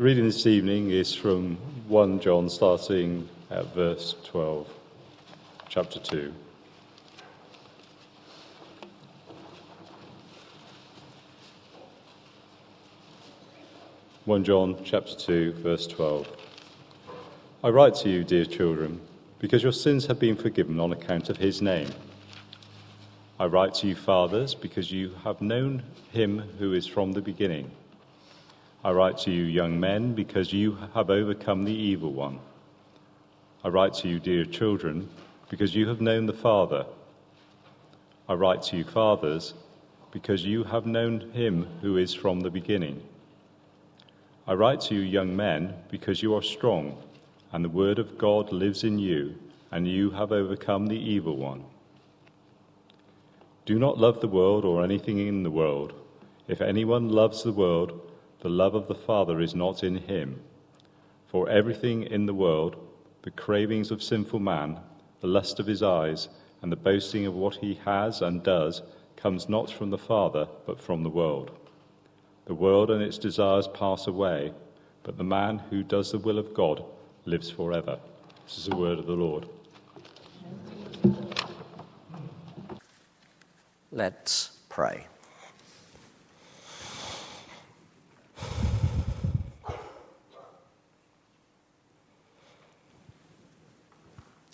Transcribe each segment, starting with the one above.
Reading this evening is from 1 John, starting at verse 12, chapter 2. One John chapter two verse twelve. I write to you, dear children, because your sins have been forgiven on account of his name. I write to you, fathers, because you have known him who is from the beginning. I write to you, young men, because you have overcome the evil one. I write to you, dear children, because you have known the Father. I write to you, fathers, because you have known him who is from the beginning. I write to you, young men, because you are strong, and the word of God lives in you, and you have overcome the evil one. Do not love the world or anything in the world. If anyone loves the world, the love of the Father is not in him. For everything in the world, the cravings of sinful man, the lust of his eyes, and the boasting of what he has and does, comes not from the Father, but from the world. The world and its desires pass away, but the man who does the will of God lives forever. This is the word of the Lord. Let's pray.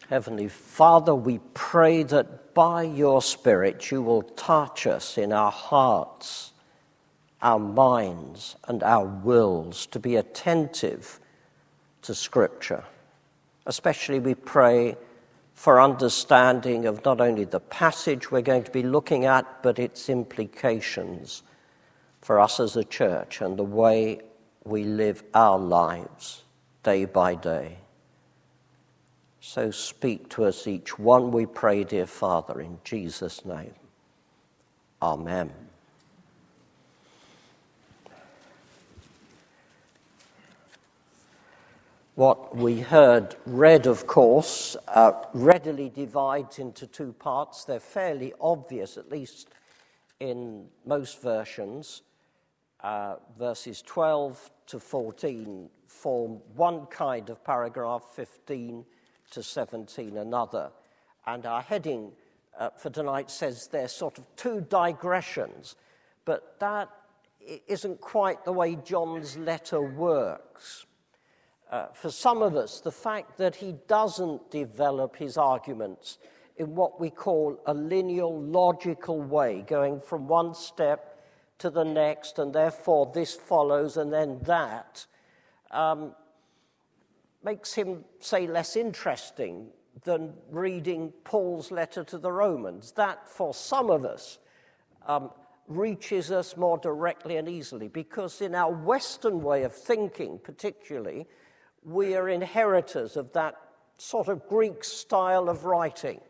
Heavenly Father, we pray that by your Spirit you will touch us in our hearts, our minds, and our wills to be attentive to Scripture. Especially, we pray for understanding of not only the passage we're going to be looking at, but its implications for us as a church and the way we live our lives day by day. So speak to us each one, we pray, dear Father, in Jesus' name. Amen. What we heard read, of course, uh, readily divides into two parts. They're fairly obvious, at least in most versions. Uh, verses 12 to 14 form one kind of paragraph, 15 to 17 another. And our heading uh, for tonight says there's sort of two digressions, but that isn't quite the way John's letter works. Uh, for some of us, the fact that he doesn't develop his arguments in what we call a lineal, logical way, going from one step to the next, and therefore this follows and then that, um, makes him, say, less interesting than reading Paul's letter to the Romans. That, for some of us, um, reaches us more directly and easily because, in our Western way of thinking, particularly, we are inheritors of that sort of Greek style of writing,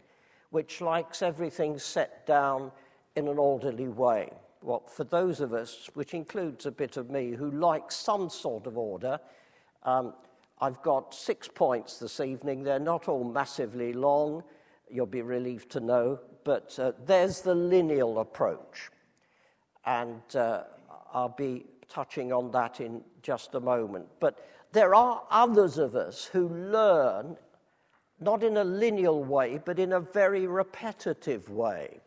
which likes everything set down in an orderly way. Well, for those of us, which includes a bit of me, who like some sort of order, um, I've got six points this evening. They're not all massively long, you'll be relieved to know, but uh, there's the lineal approach. And uh, I'll be touching on that in just a moment. But there are others of us who learn not in a lineal way, but in a very repetitive way.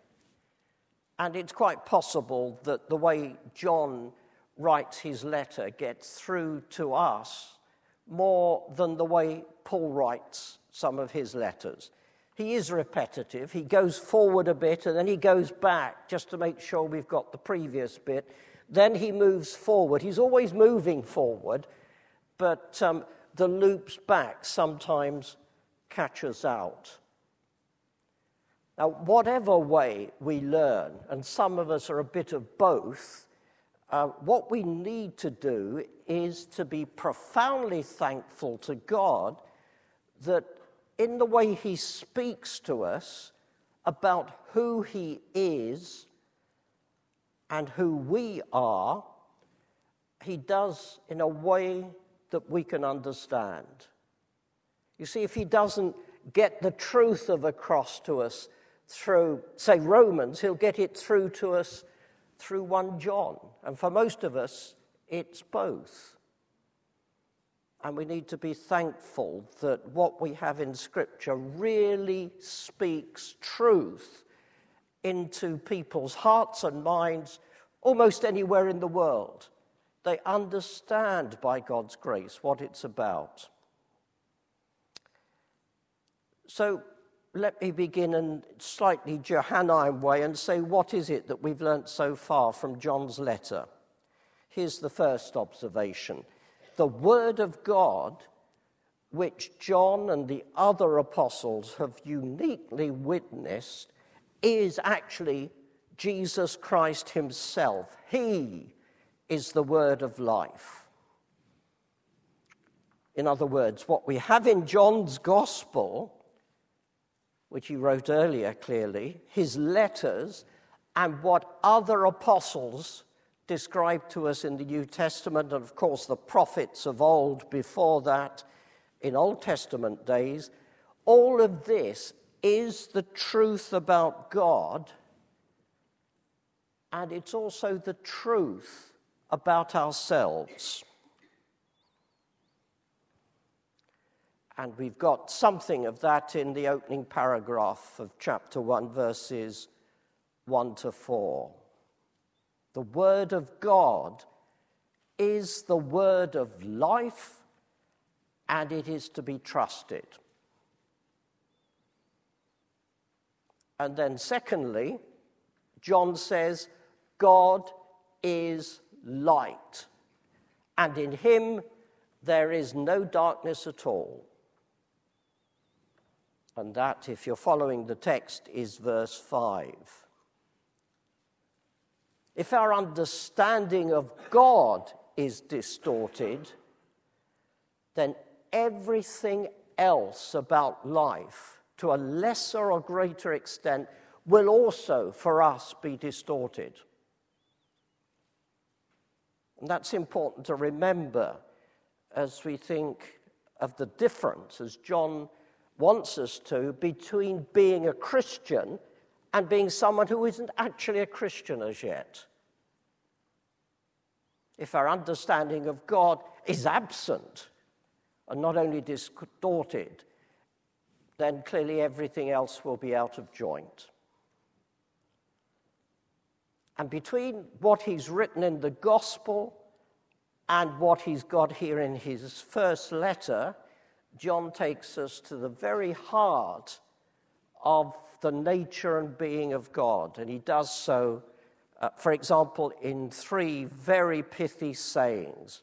And it's quite possible that the way John writes his letter gets through to us more than the way Paul writes some of his letters. He is repetitive. He goes forward a bit and then he goes back just to make sure we've got the previous bit. Then he moves forward. He's always moving forward, but um, the loops back sometimes catch us out. Now, whatever way we learn, and some of us are a bit of both, uh, what we need to do is to be profoundly thankful to God that in the way He speaks to us about who He is and who we are, He does in a way that we can understand. You see, if He doesn't get the truth of across to us through, say, Romans, He'll get it through to us through 1 John. And for most of us, it's both. And we need to be thankful that what we have in Scripture really speaks truth into people's hearts and minds almost anywhere in the world. They understand by God's grace what it's about. So let me begin in slightly Johannine way and say, what is it that we've learnt so far from John's letter? Here's the first observation the Word of God, which John and the other apostles have uniquely witnessed, is actually Jesus Christ Himself. He is the Word of life. In other words, what we have in John's Gospel, which he wrote earlier clearly, his letters, and what other apostles described to us in the New Testament, and of course the prophets of old before that in Old Testament days, all of this is the truth about God, and it's also the truth about ourselves. And we've got something of that in the opening paragraph of chapter 1, verses 1 to 4. The Word of God is the Word of life, and it is to be trusted. And then, secondly, John says, God is light, and in him there is no darkness at all. And that, if you're following the text, is verse 5. If our understanding of God is distorted, then everything else about life, to a lesser or greater extent, will also for us be distorted. And that's important to remember as we think of the difference, as John wants us to, between being a Christian and being someone who isn't actually a Christian as yet if our understanding of God is absent and not only distorted, then clearly everything else will be out of joint. And between what he's written in the gospel and what he's got here in his first letter, John takes us to the very heart of the nature and being of God. And he does so uh, for example, in three very pithy sayings.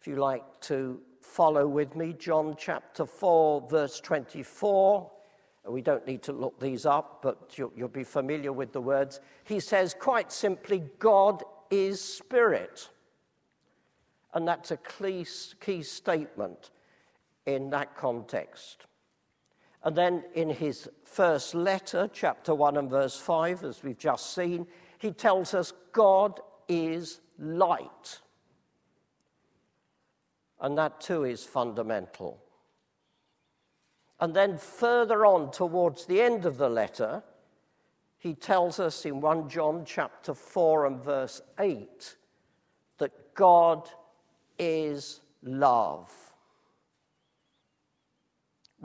If you like to follow with me, John chapter 4, verse 24. We don't need to look these up, but you'll, you'll be familiar with the words. He says quite simply, God is spirit. And that's a key, key statement in that context. And then in his first letter, chapter 1 and verse 5, as we've just seen, he tells us God is light. And that too is fundamental. And then further on towards the end of the letter, he tells us in 1 John chapter 4 and verse 8 that God is love.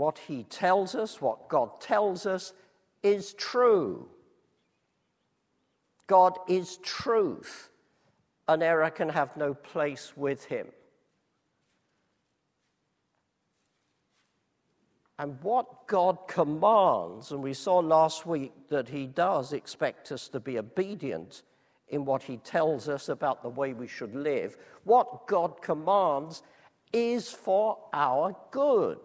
What he tells us, what God tells us, is true. God is truth, and error can have no place with him. And what God commands, and we saw last week that He does expect us to be obedient in what He tells us about the way we should live, what God commands is for our good.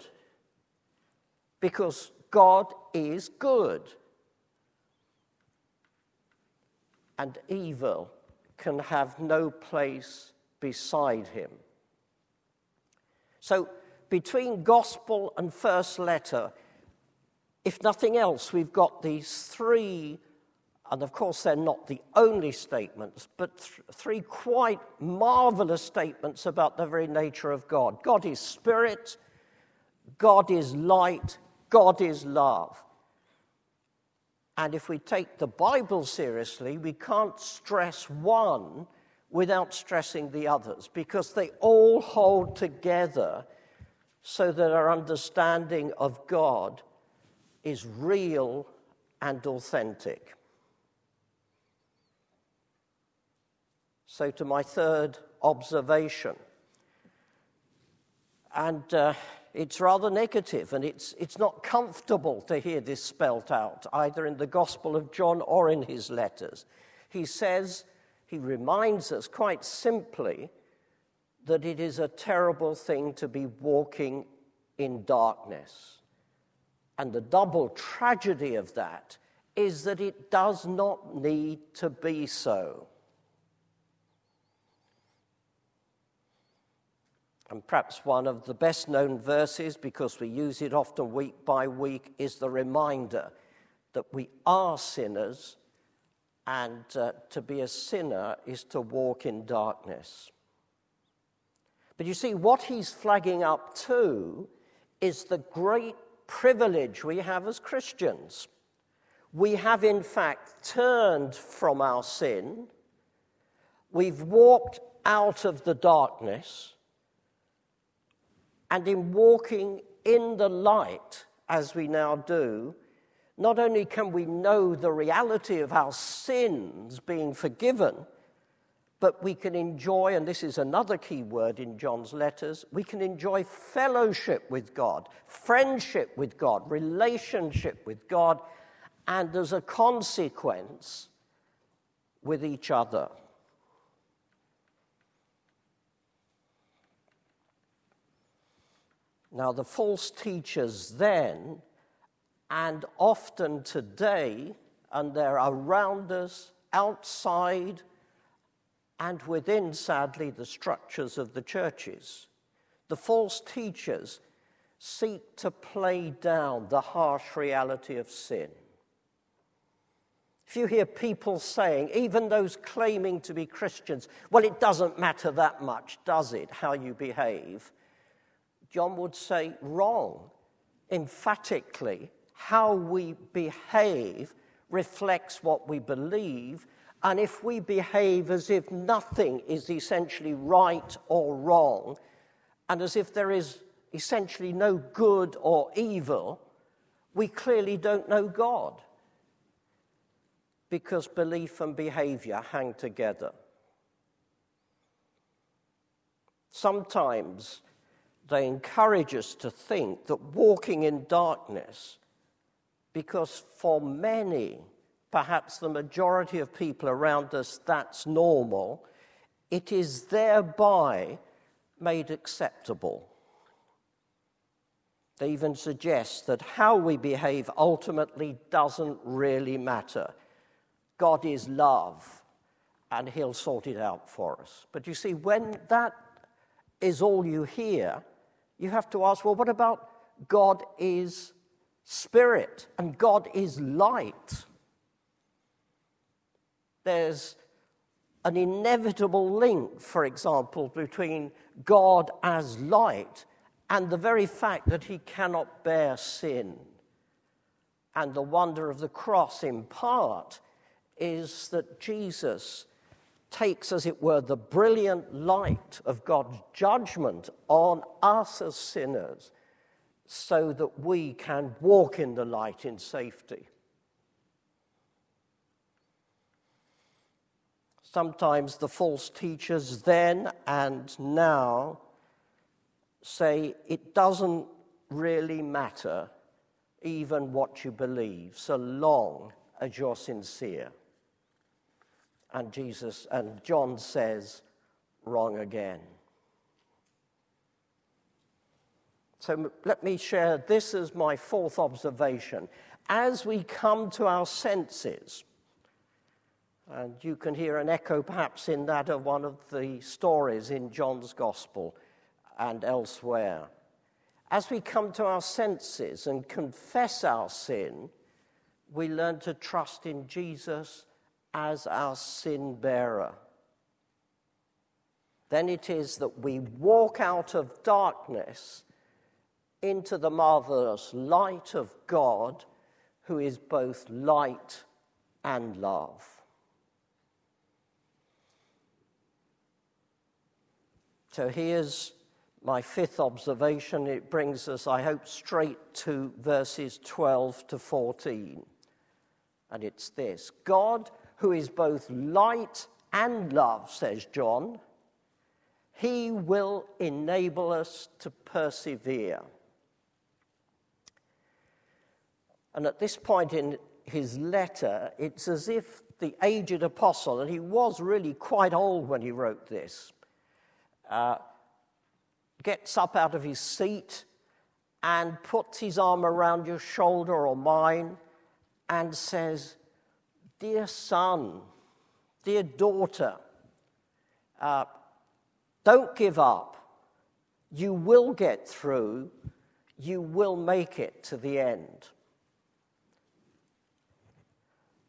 Because God is good. and evil can have no place beside him. So, between gospel and first letter, if nothing else, we've got these three, and of course they're not the only statements, but th- three quite marvelous statements about the very nature of God. God is spirit, God is light, God is love. And if we take the Bible seriously, we can't stress one without stressing the others because they all hold together so that our understanding of God is real and authentic. So, to my third observation, and uh, it's rather negative, and it's, it's not comfortable to hear this spelt out, either in the Gospel of John or in his letters. He says, he reminds us quite simply that it is a terrible thing to be walking in darkness. And the double tragedy of that is that it does not need to be so. And perhaps one of the best known verses, because we use it often week by week, is the reminder that we are sinners, and uh, to be a sinner is to walk in darkness. But you see, what he's flagging up to is the great privilege we have as Christians. We have, in fact, turned from our sin, we've walked out of the darkness and in walking in the light, as we now do, not only can we know the reality of our sins being forgiven, but we can enjoy, and this is another key word in John's letters, we can enjoy fellowship with God, friendship with God, relationship with God, and as a consequence, with each other. Now, the false teachers then, and often today, and they're around us, outside, and within, sadly, the structures of the churches, the false teachers seek to play down the harsh reality of sin. If you hear people saying, even those claiming to be Christians, well, it doesn't matter that much, does it, how you behave? John would say, wrong. Emphatically, how we behave reflects what we believe. And if we behave as if nothing is essentially right or wrong, and as if there is essentially no good or evil, we clearly don't know God. Because belief and behavior hang together. Sometimes they encourage us to think that walking in darkness, because for many, perhaps the majority of people around us, that's normal, it is thereby made acceptable. They even suggest that how we behave ultimately doesn't really matter. God is love, and He'll sort it out for us. But you see, when that is all you hear, you have to ask well, what about God is spirit and God is light? There's an inevitable link, for example, between God as light and the very fact that he cannot bear sin. And the wonder of the cross, in part, is that Jesus takes, as it were, the brilliant light of God's judgment on us as sinners so that we can walk in the light in safety. Sometimes the false teachers then and now say it doesn't really matter even what you believe, so long as you're sincere. And Jesus and John says, wrong again. So let me share this as my fourth observation. As we come to our senses, and you can hear an echo perhaps in that of one of the stories in John's Gospel and elsewhere. As we come to our senses and confess our sin, we learn to trust in Jesus as our sin bearer. Then it is that we walk out of darkness into the marvelous light of God, who is both light and love. So here's my fifth observation, it brings us, I hope, straight to verses 12 to 14. And it's this God, who is both light and love, says John, he will enable us to persevere. And at this point in his letter, it's as if the aged apostle, and he was really quite old when he wrote this, uh, gets up out of his seat and puts his arm around your shoulder or mine and says, Dear son, dear daughter, uh, don't give up. You will get through. You will make it to the end.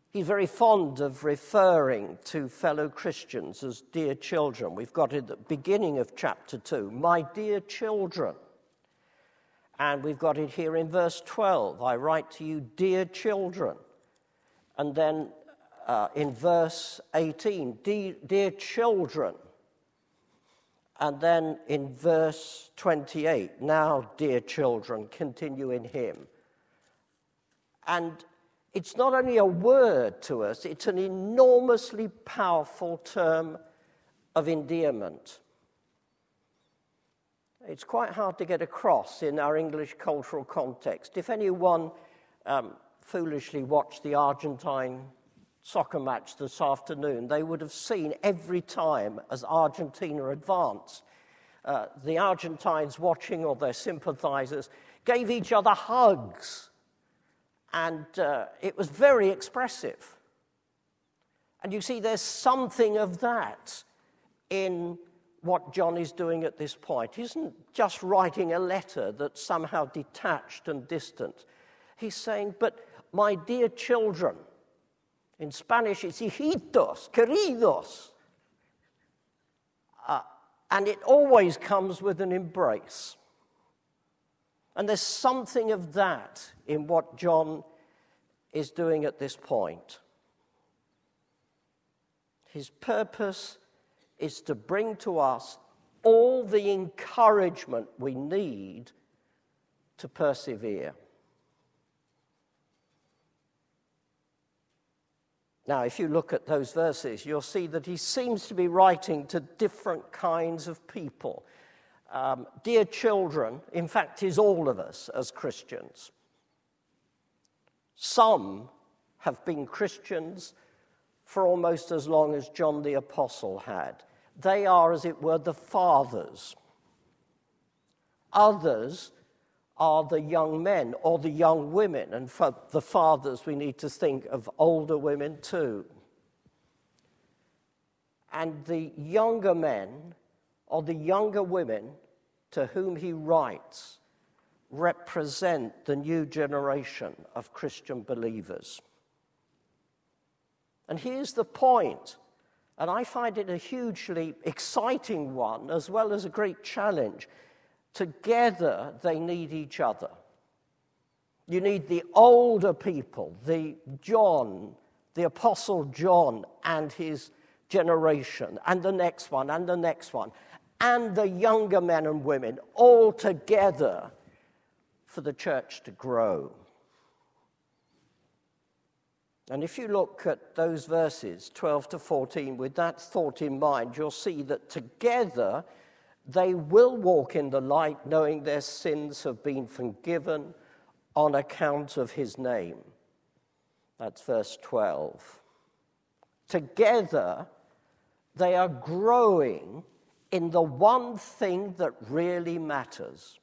He's very fond of referring to fellow Christians as dear children. We've got it at the beginning of chapter 2, my dear children. And we've got it here in verse 12 I write to you, dear children. And then uh, in verse 18, dear, children. And then in verse 28, now, dear children, continue in him. And it's not only a word to us, it's an enormously powerful term of endearment. It's quite hard to get across in our English cultural context. If anyone um, foolishly watched the Argentine soccer match this afternoon, they would have seen every time as Argentina advanced, uh, the Argentines watching or their sympathizers gave each other hugs and uh, it was very expressive. And you see, there's something of that in what John is doing at this point. He isn't just writing a letter that's somehow detached and distant. He's saying, But my dear children, in Spanish it's hijitos, queridos. Uh, and it always comes with an embrace. And there's something of that in what John is doing at this point. His purpose is to bring to us all the encouragement we need to persevere. Now, if you look at those verses, you'll see that he seems to be writing to different kinds of people um, dear children, in fact, is all of us as Christians. Some have been Christians for almost as long as John the Apostle had. They are, as it were, the fathers. Others are the young men or the young women, and for the fathers, we need to think of older women too. And the younger men or the younger women to whom he writes represent the new generation of Christian believers. And here's the point, and I find it a hugely exciting one as well as a great challenge. Together, they need each other. You need the older people, the John, the Apostle John, and his generation, and the next one, and the next one and the younger men and women all together for the church to grow. And if you look at those verses, 12 to 14, with that thought in mind, you'll see that together they will walk in the light, knowing their sins have been forgiven on account of his name. That's verse 12. Together they are growing in the one thing that really matters,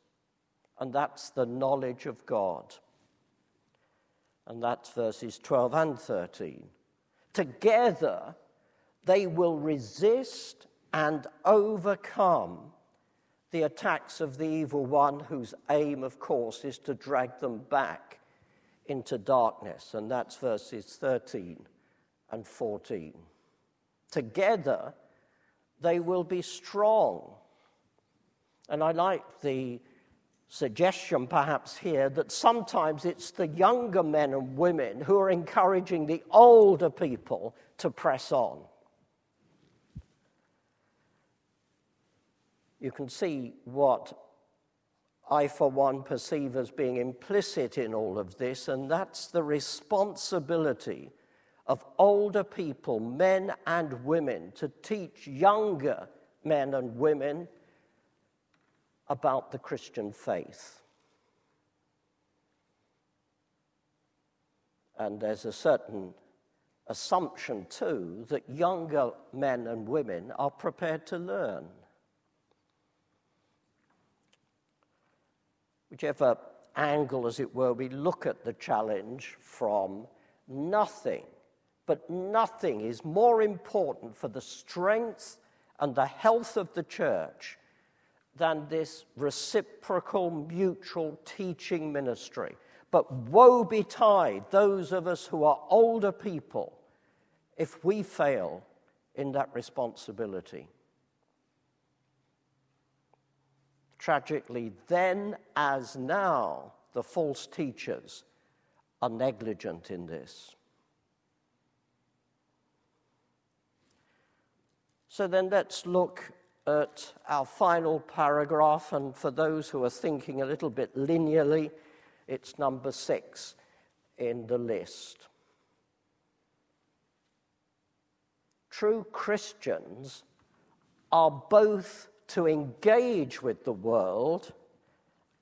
and that's the knowledge of God. And that's verses 12 and 13. Together, they will resist and overcome the attacks of the evil one, whose aim, of course, is to drag them back into darkness. And that's verses 13 and 14. Together, they will be strong. And I like the suggestion, perhaps, here that sometimes it's the younger men and women who are encouraging the older people to press on. You can see what I, for one, perceive as being implicit in all of this, and that's the responsibility of older people, men and women, to teach younger men and women about the Christian faith. And there's a certain assumption, too, that younger men and women are prepared to learn. Whichever angle, as it were, we look at the challenge from, nothing, but nothing is more important for the strength and the health of the church than this reciprocal, mutual teaching ministry. But woe betide those of us who are older people if we fail in that responsibility. Tragically, then as now, the false teachers are negligent in this. So then let's look at our final paragraph, and for those who are thinking a little bit linearly, it's number six in the list. True Christians are both to engage with the world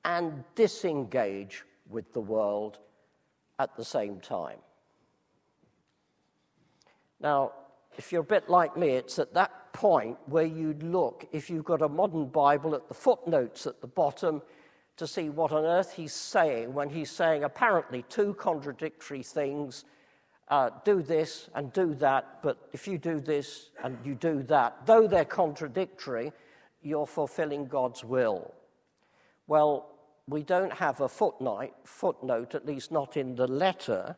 and disengage with the world at the same time. Now, if you're a bit like me, it's at that point where you'd look, if you've got a modern Bible, at the footnotes at the bottom to see what on earth he's saying when he's saying apparently two contradictory things uh, do this and do that, but if you do this and you do that, though they're contradictory, you're fulfilling God's will. Well, we don't have a footnote, footnote, at least not in the letter.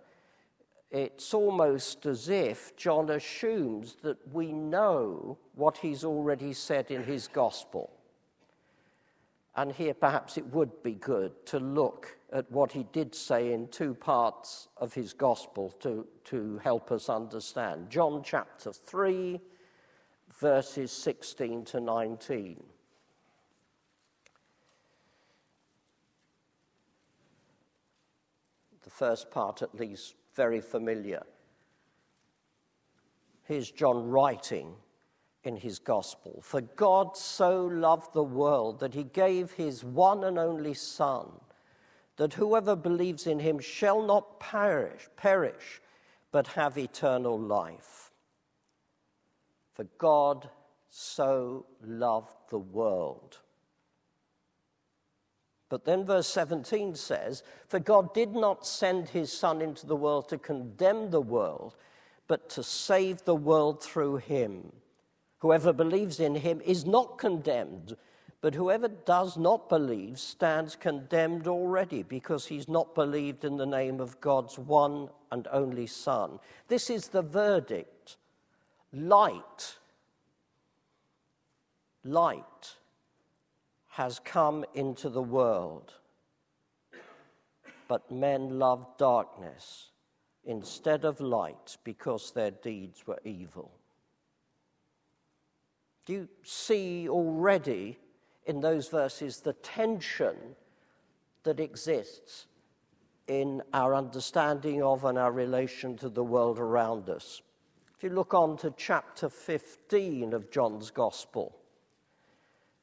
It's almost as if John assumes that we know what he's already said in his gospel. And here, perhaps it would be good to look at what he did say in two parts of his gospel to, to help us understand. John chapter 3 verses 16 to 19. The first part, at least, very familiar. Here's John writing in his gospel For God so loved the world that he gave his one and only Son, that whoever believes in him shall not perish, perish but have eternal life. For God so loved the world. But then verse 17 says, For God did not send his Son into the world to condemn the world, but to save the world through him. Whoever believes in him is not condemned, but whoever does not believe stands condemned already because he's not believed in the name of God's one and only Son. This is the verdict light, light has come into the world, but men loved darkness instead of light because their deeds were evil. Do you see already in those verses the tension that exists in our understanding of and our relation to the world around us? You look on to chapter 15 of John's Gospel,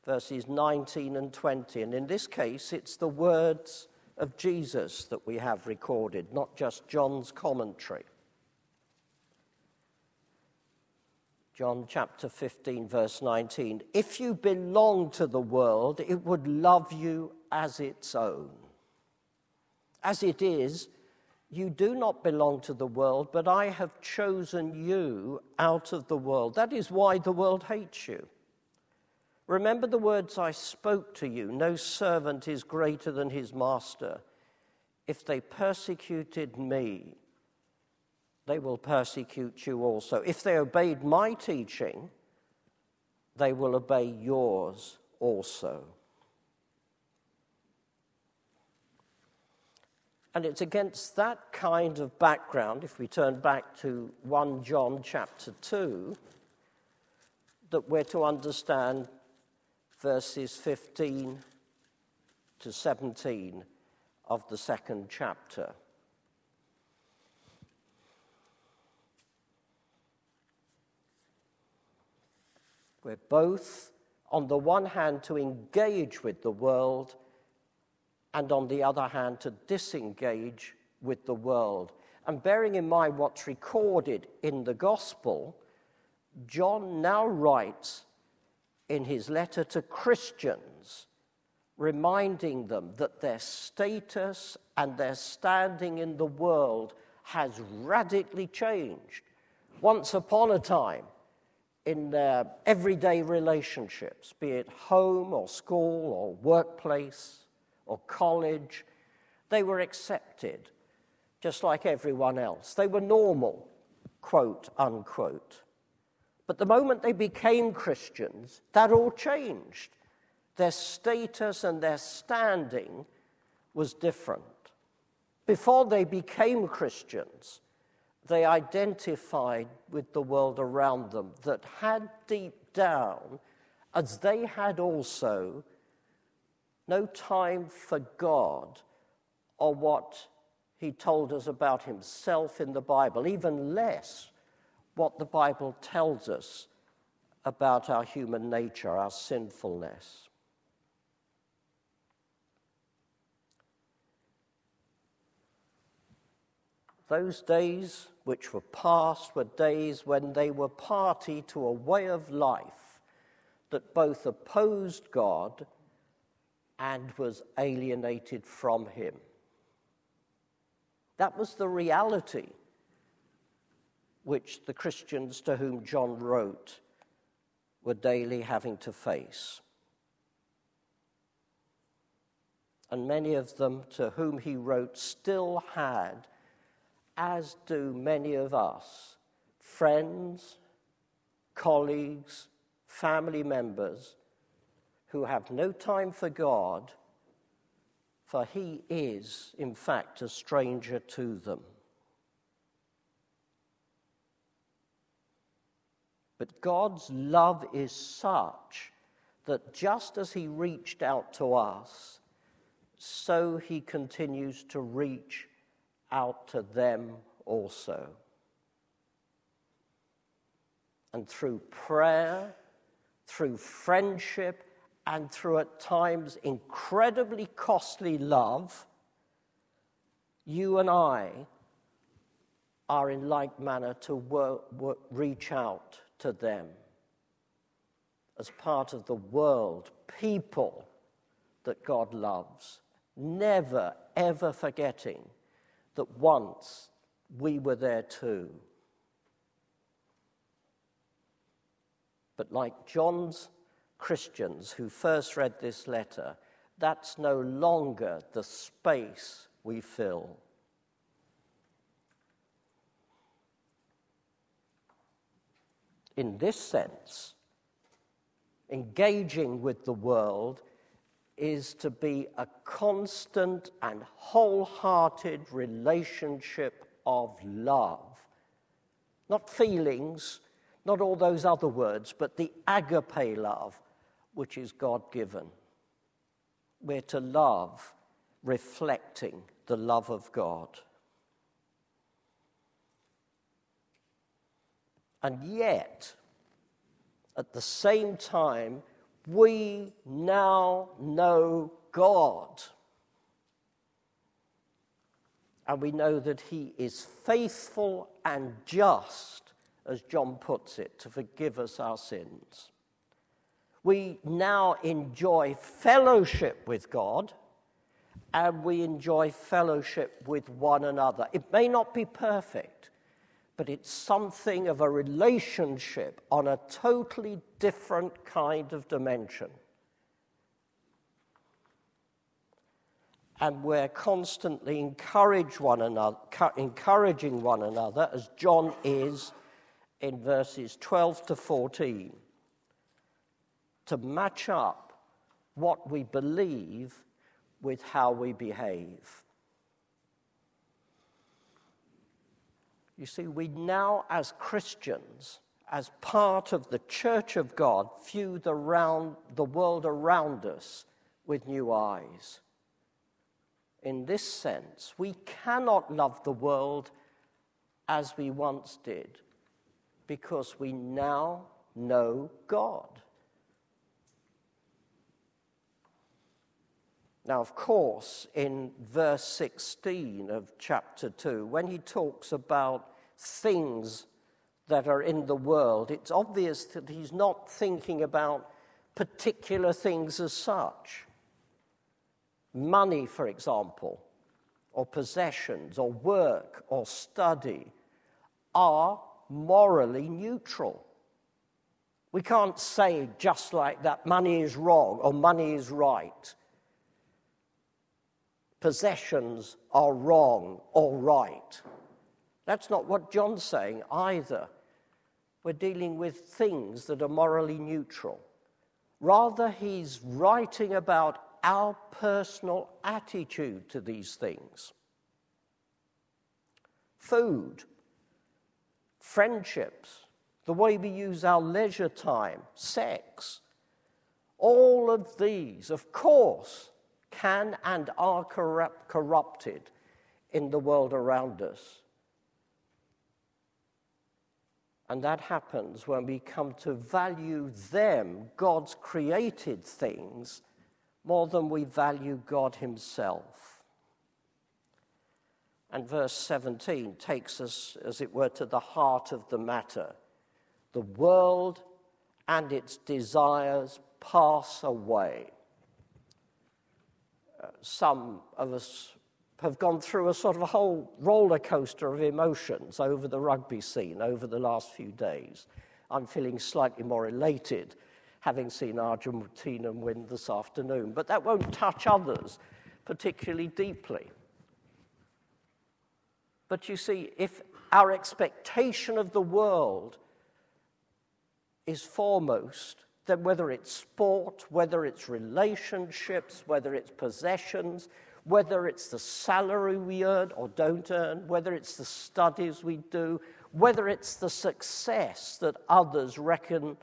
verses 19 and 20, and in this case, it's the words of Jesus that we have recorded, not just John's commentary. John chapter 15, verse 19. If you belong to the world, it would love you as its own. As it is, you do not belong to the world, but I have chosen you out of the world. That is why the world hates you. Remember the words I spoke to you no servant is greater than his master. If they persecuted me, they will persecute you also. If they obeyed my teaching, they will obey yours also. And it's against that kind of background, if we turn back to 1 John chapter 2, that we're to understand verses 15 to 17 of the second chapter. We're both, on the one hand, to engage with the world, and on the other hand, to disengage with the world. And bearing in mind what's recorded in the Gospel, John now writes in his letter to Christians, reminding them that their status and their standing in the world has radically changed. Once upon a time, in their everyday relationships, be it home or school or workplace or college, they were accepted just like everyone else. They were normal, quote unquote. But the moment they became Christians, that all changed. Their status and their standing was different. Before they became Christians, they identified with the world around them that had deep down, as they had also, no time for God or what he told us about himself in the Bible, even less what the Bible tells us about our human nature, our sinfulness. Those days which were past were days when they were party to a way of life that both opposed God and was alienated from Him. That was the reality which the Christians to whom John wrote were daily having to face. And many of them to whom he wrote still had as do many of us, friends, colleagues, family members who have no time for God, for He is, in fact, a stranger to them. But God's love is such that just as He reached out to us, so He continues to reach out to them also. And through prayer, through friendship, and through at times incredibly costly love, you and I are in like manner to work, work, reach out to them as part of the world, people that God loves, never ever forgetting that once we were there too. But like John's Christians who first read this letter, that's no longer the space we fill. In this sense, engaging with the world is to be a constant and wholehearted relationship of love. Not feelings, not all those other words, but the agape love, which is God given. We're to love reflecting the love of God. And yet, at the same time, we now know God. And we know that He is faithful and just, as John puts it, to forgive us our sins. We now enjoy fellowship with God and we enjoy fellowship with one another. It may not be perfect, but it's something of a relationship on a totally different kind of dimension. And we're constantly encourage one another, encouraging one another, as John is in verses 12 to 14, to match up what we believe with how we behave. You see, we now, as Christians, as part of the church of God, view the, round, the world around us with new eyes. In this sense, we cannot love the world as we once did because we now know God. Now, of course, in verse 16 of chapter 2, when he talks about things that are in the world, it's obvious that he's not thinking about particular things as such. Money, for example, or possessions, or work, or study are morally neutral. We can't say just like that money is wrong or money is right. Possessions are wrong or right. That's not what John's saying either. We're dealing with things that are morally neutral. Rather, he's writing about our personal attitude to these things. Food, friendships, the way we use our leisure time, sex, all of these, of course, can and are corrupt, corrupted in the world around us. And that happens when we come to value them, God's created things, more than we value God Himself. And verse 17 takes us, as it were, to the heart of the matter. The world and its desires pass away. Some of us have gone through a sort of a whole roller coaster of emotions over the rugby scene over the last few days. I'm feeling slightly more elated having seen Argentina win this afternoon, but that won't touch others particularly deeply. But you see, if our expectation of the world is foremost, then whether it's sport, whether it's relationships, whether it's possessions, whether it's the salary we earn or don't earn, whether it's the studies we do, whether it's the success that others reckon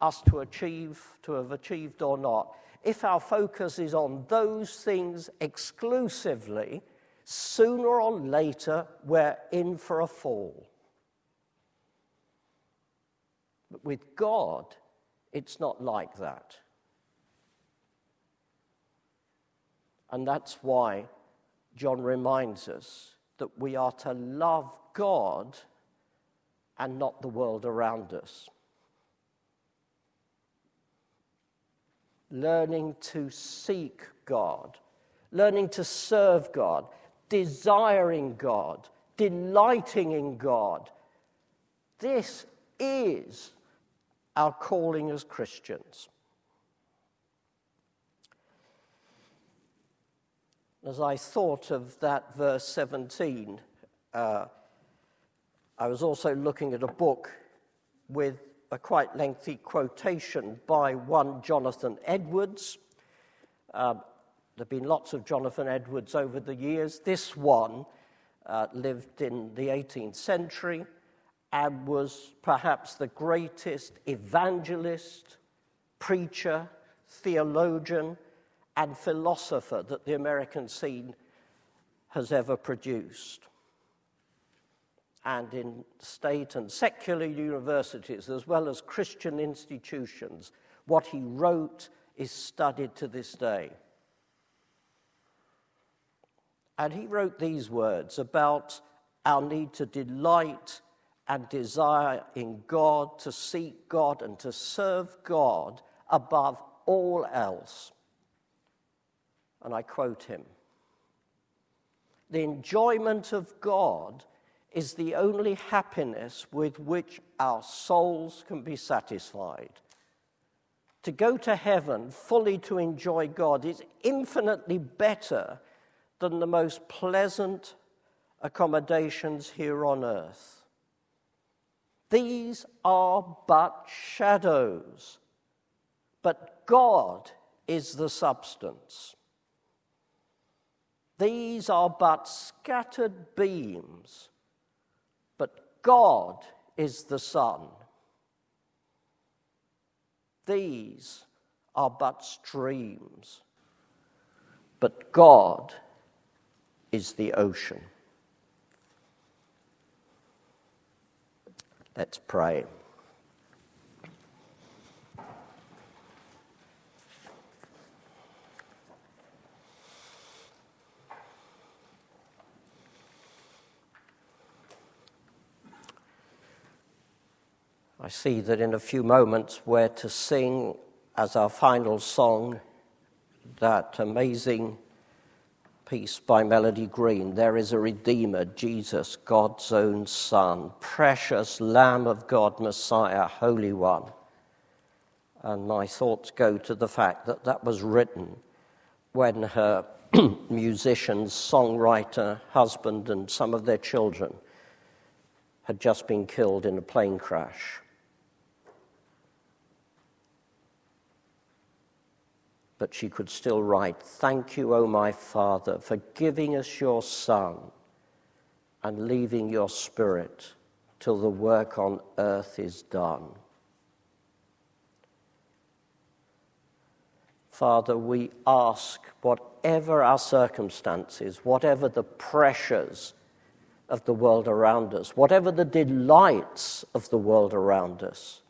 us to achieve, to have achieved or not. If our focus is on those things exclusively, sooner or later we're in for a fall. But with God, it's not like that. And that's why John reminds us that we are to love God and not the world around us. Learning to seek God, learning to serve God, desiring God, delighting in God. This is our calling as Christians. As I thought of that verse 17, uh, I was also looking at a book with a quite lengthy quotation by one Jonathan Edwards. Uh, there have been lots of Jonathan Edwards over the years. This one uh, lived in the 18th century and was perhaps the greatest evangelist, preacher, theologian, and philosopher that the American scene has ever produced. And in state and secular universities, as well as Christian institutions, what he wrote is studied to this day. And he wrote these words about our need to delight and desire in God, to seek God, and to serve God above all else and I quote him The enjoyment of God is the only happiness with which our souls can be satisfied. To go to heaven fully to enjoy God is infinitely better than the most pleasant accommodations here on earth. These are but shadows, but God is the substance. These are but scattered beams, but God is the sun. these are but streams, but God is the ocean. Let's pray. I see that in a few moments we're to sing as our final song that amazing piece by Melody Green. There is a Redeemer, Jesus, God's own Son, precious Lamb of God, Messiah, Holy One. And my thoughts go to the fact that that was written when her musician, songwriter, husband, and some of their children had just been killed in a plane crash. But she could still write, Thank you, O my Father, for giving us your Son and leaving your Spirit till the work on earth is done. Father, we ask, whatever our circumstances, whatever the pressures of the world around us, whatever the delights of the world around us,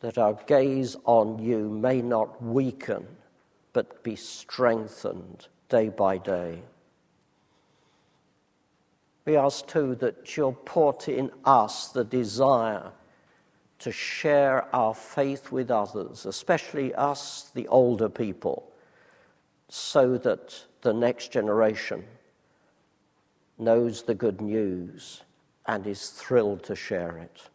that our gaze on you may not weaken, but be strengthened day by day. We ask too that you'll put in us the desire to share our faith with others, especially us, the older people, so that the next generation knows the good news and is thrilled to share it.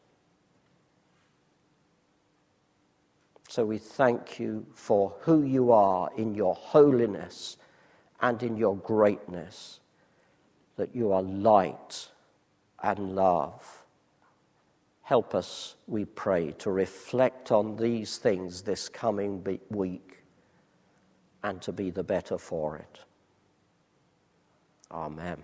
So we thank you for who you are in your holiness and in your greatness, that you are light and love. Help us, we pray, to reflect on these things this coming week and to be the better for it. Amen.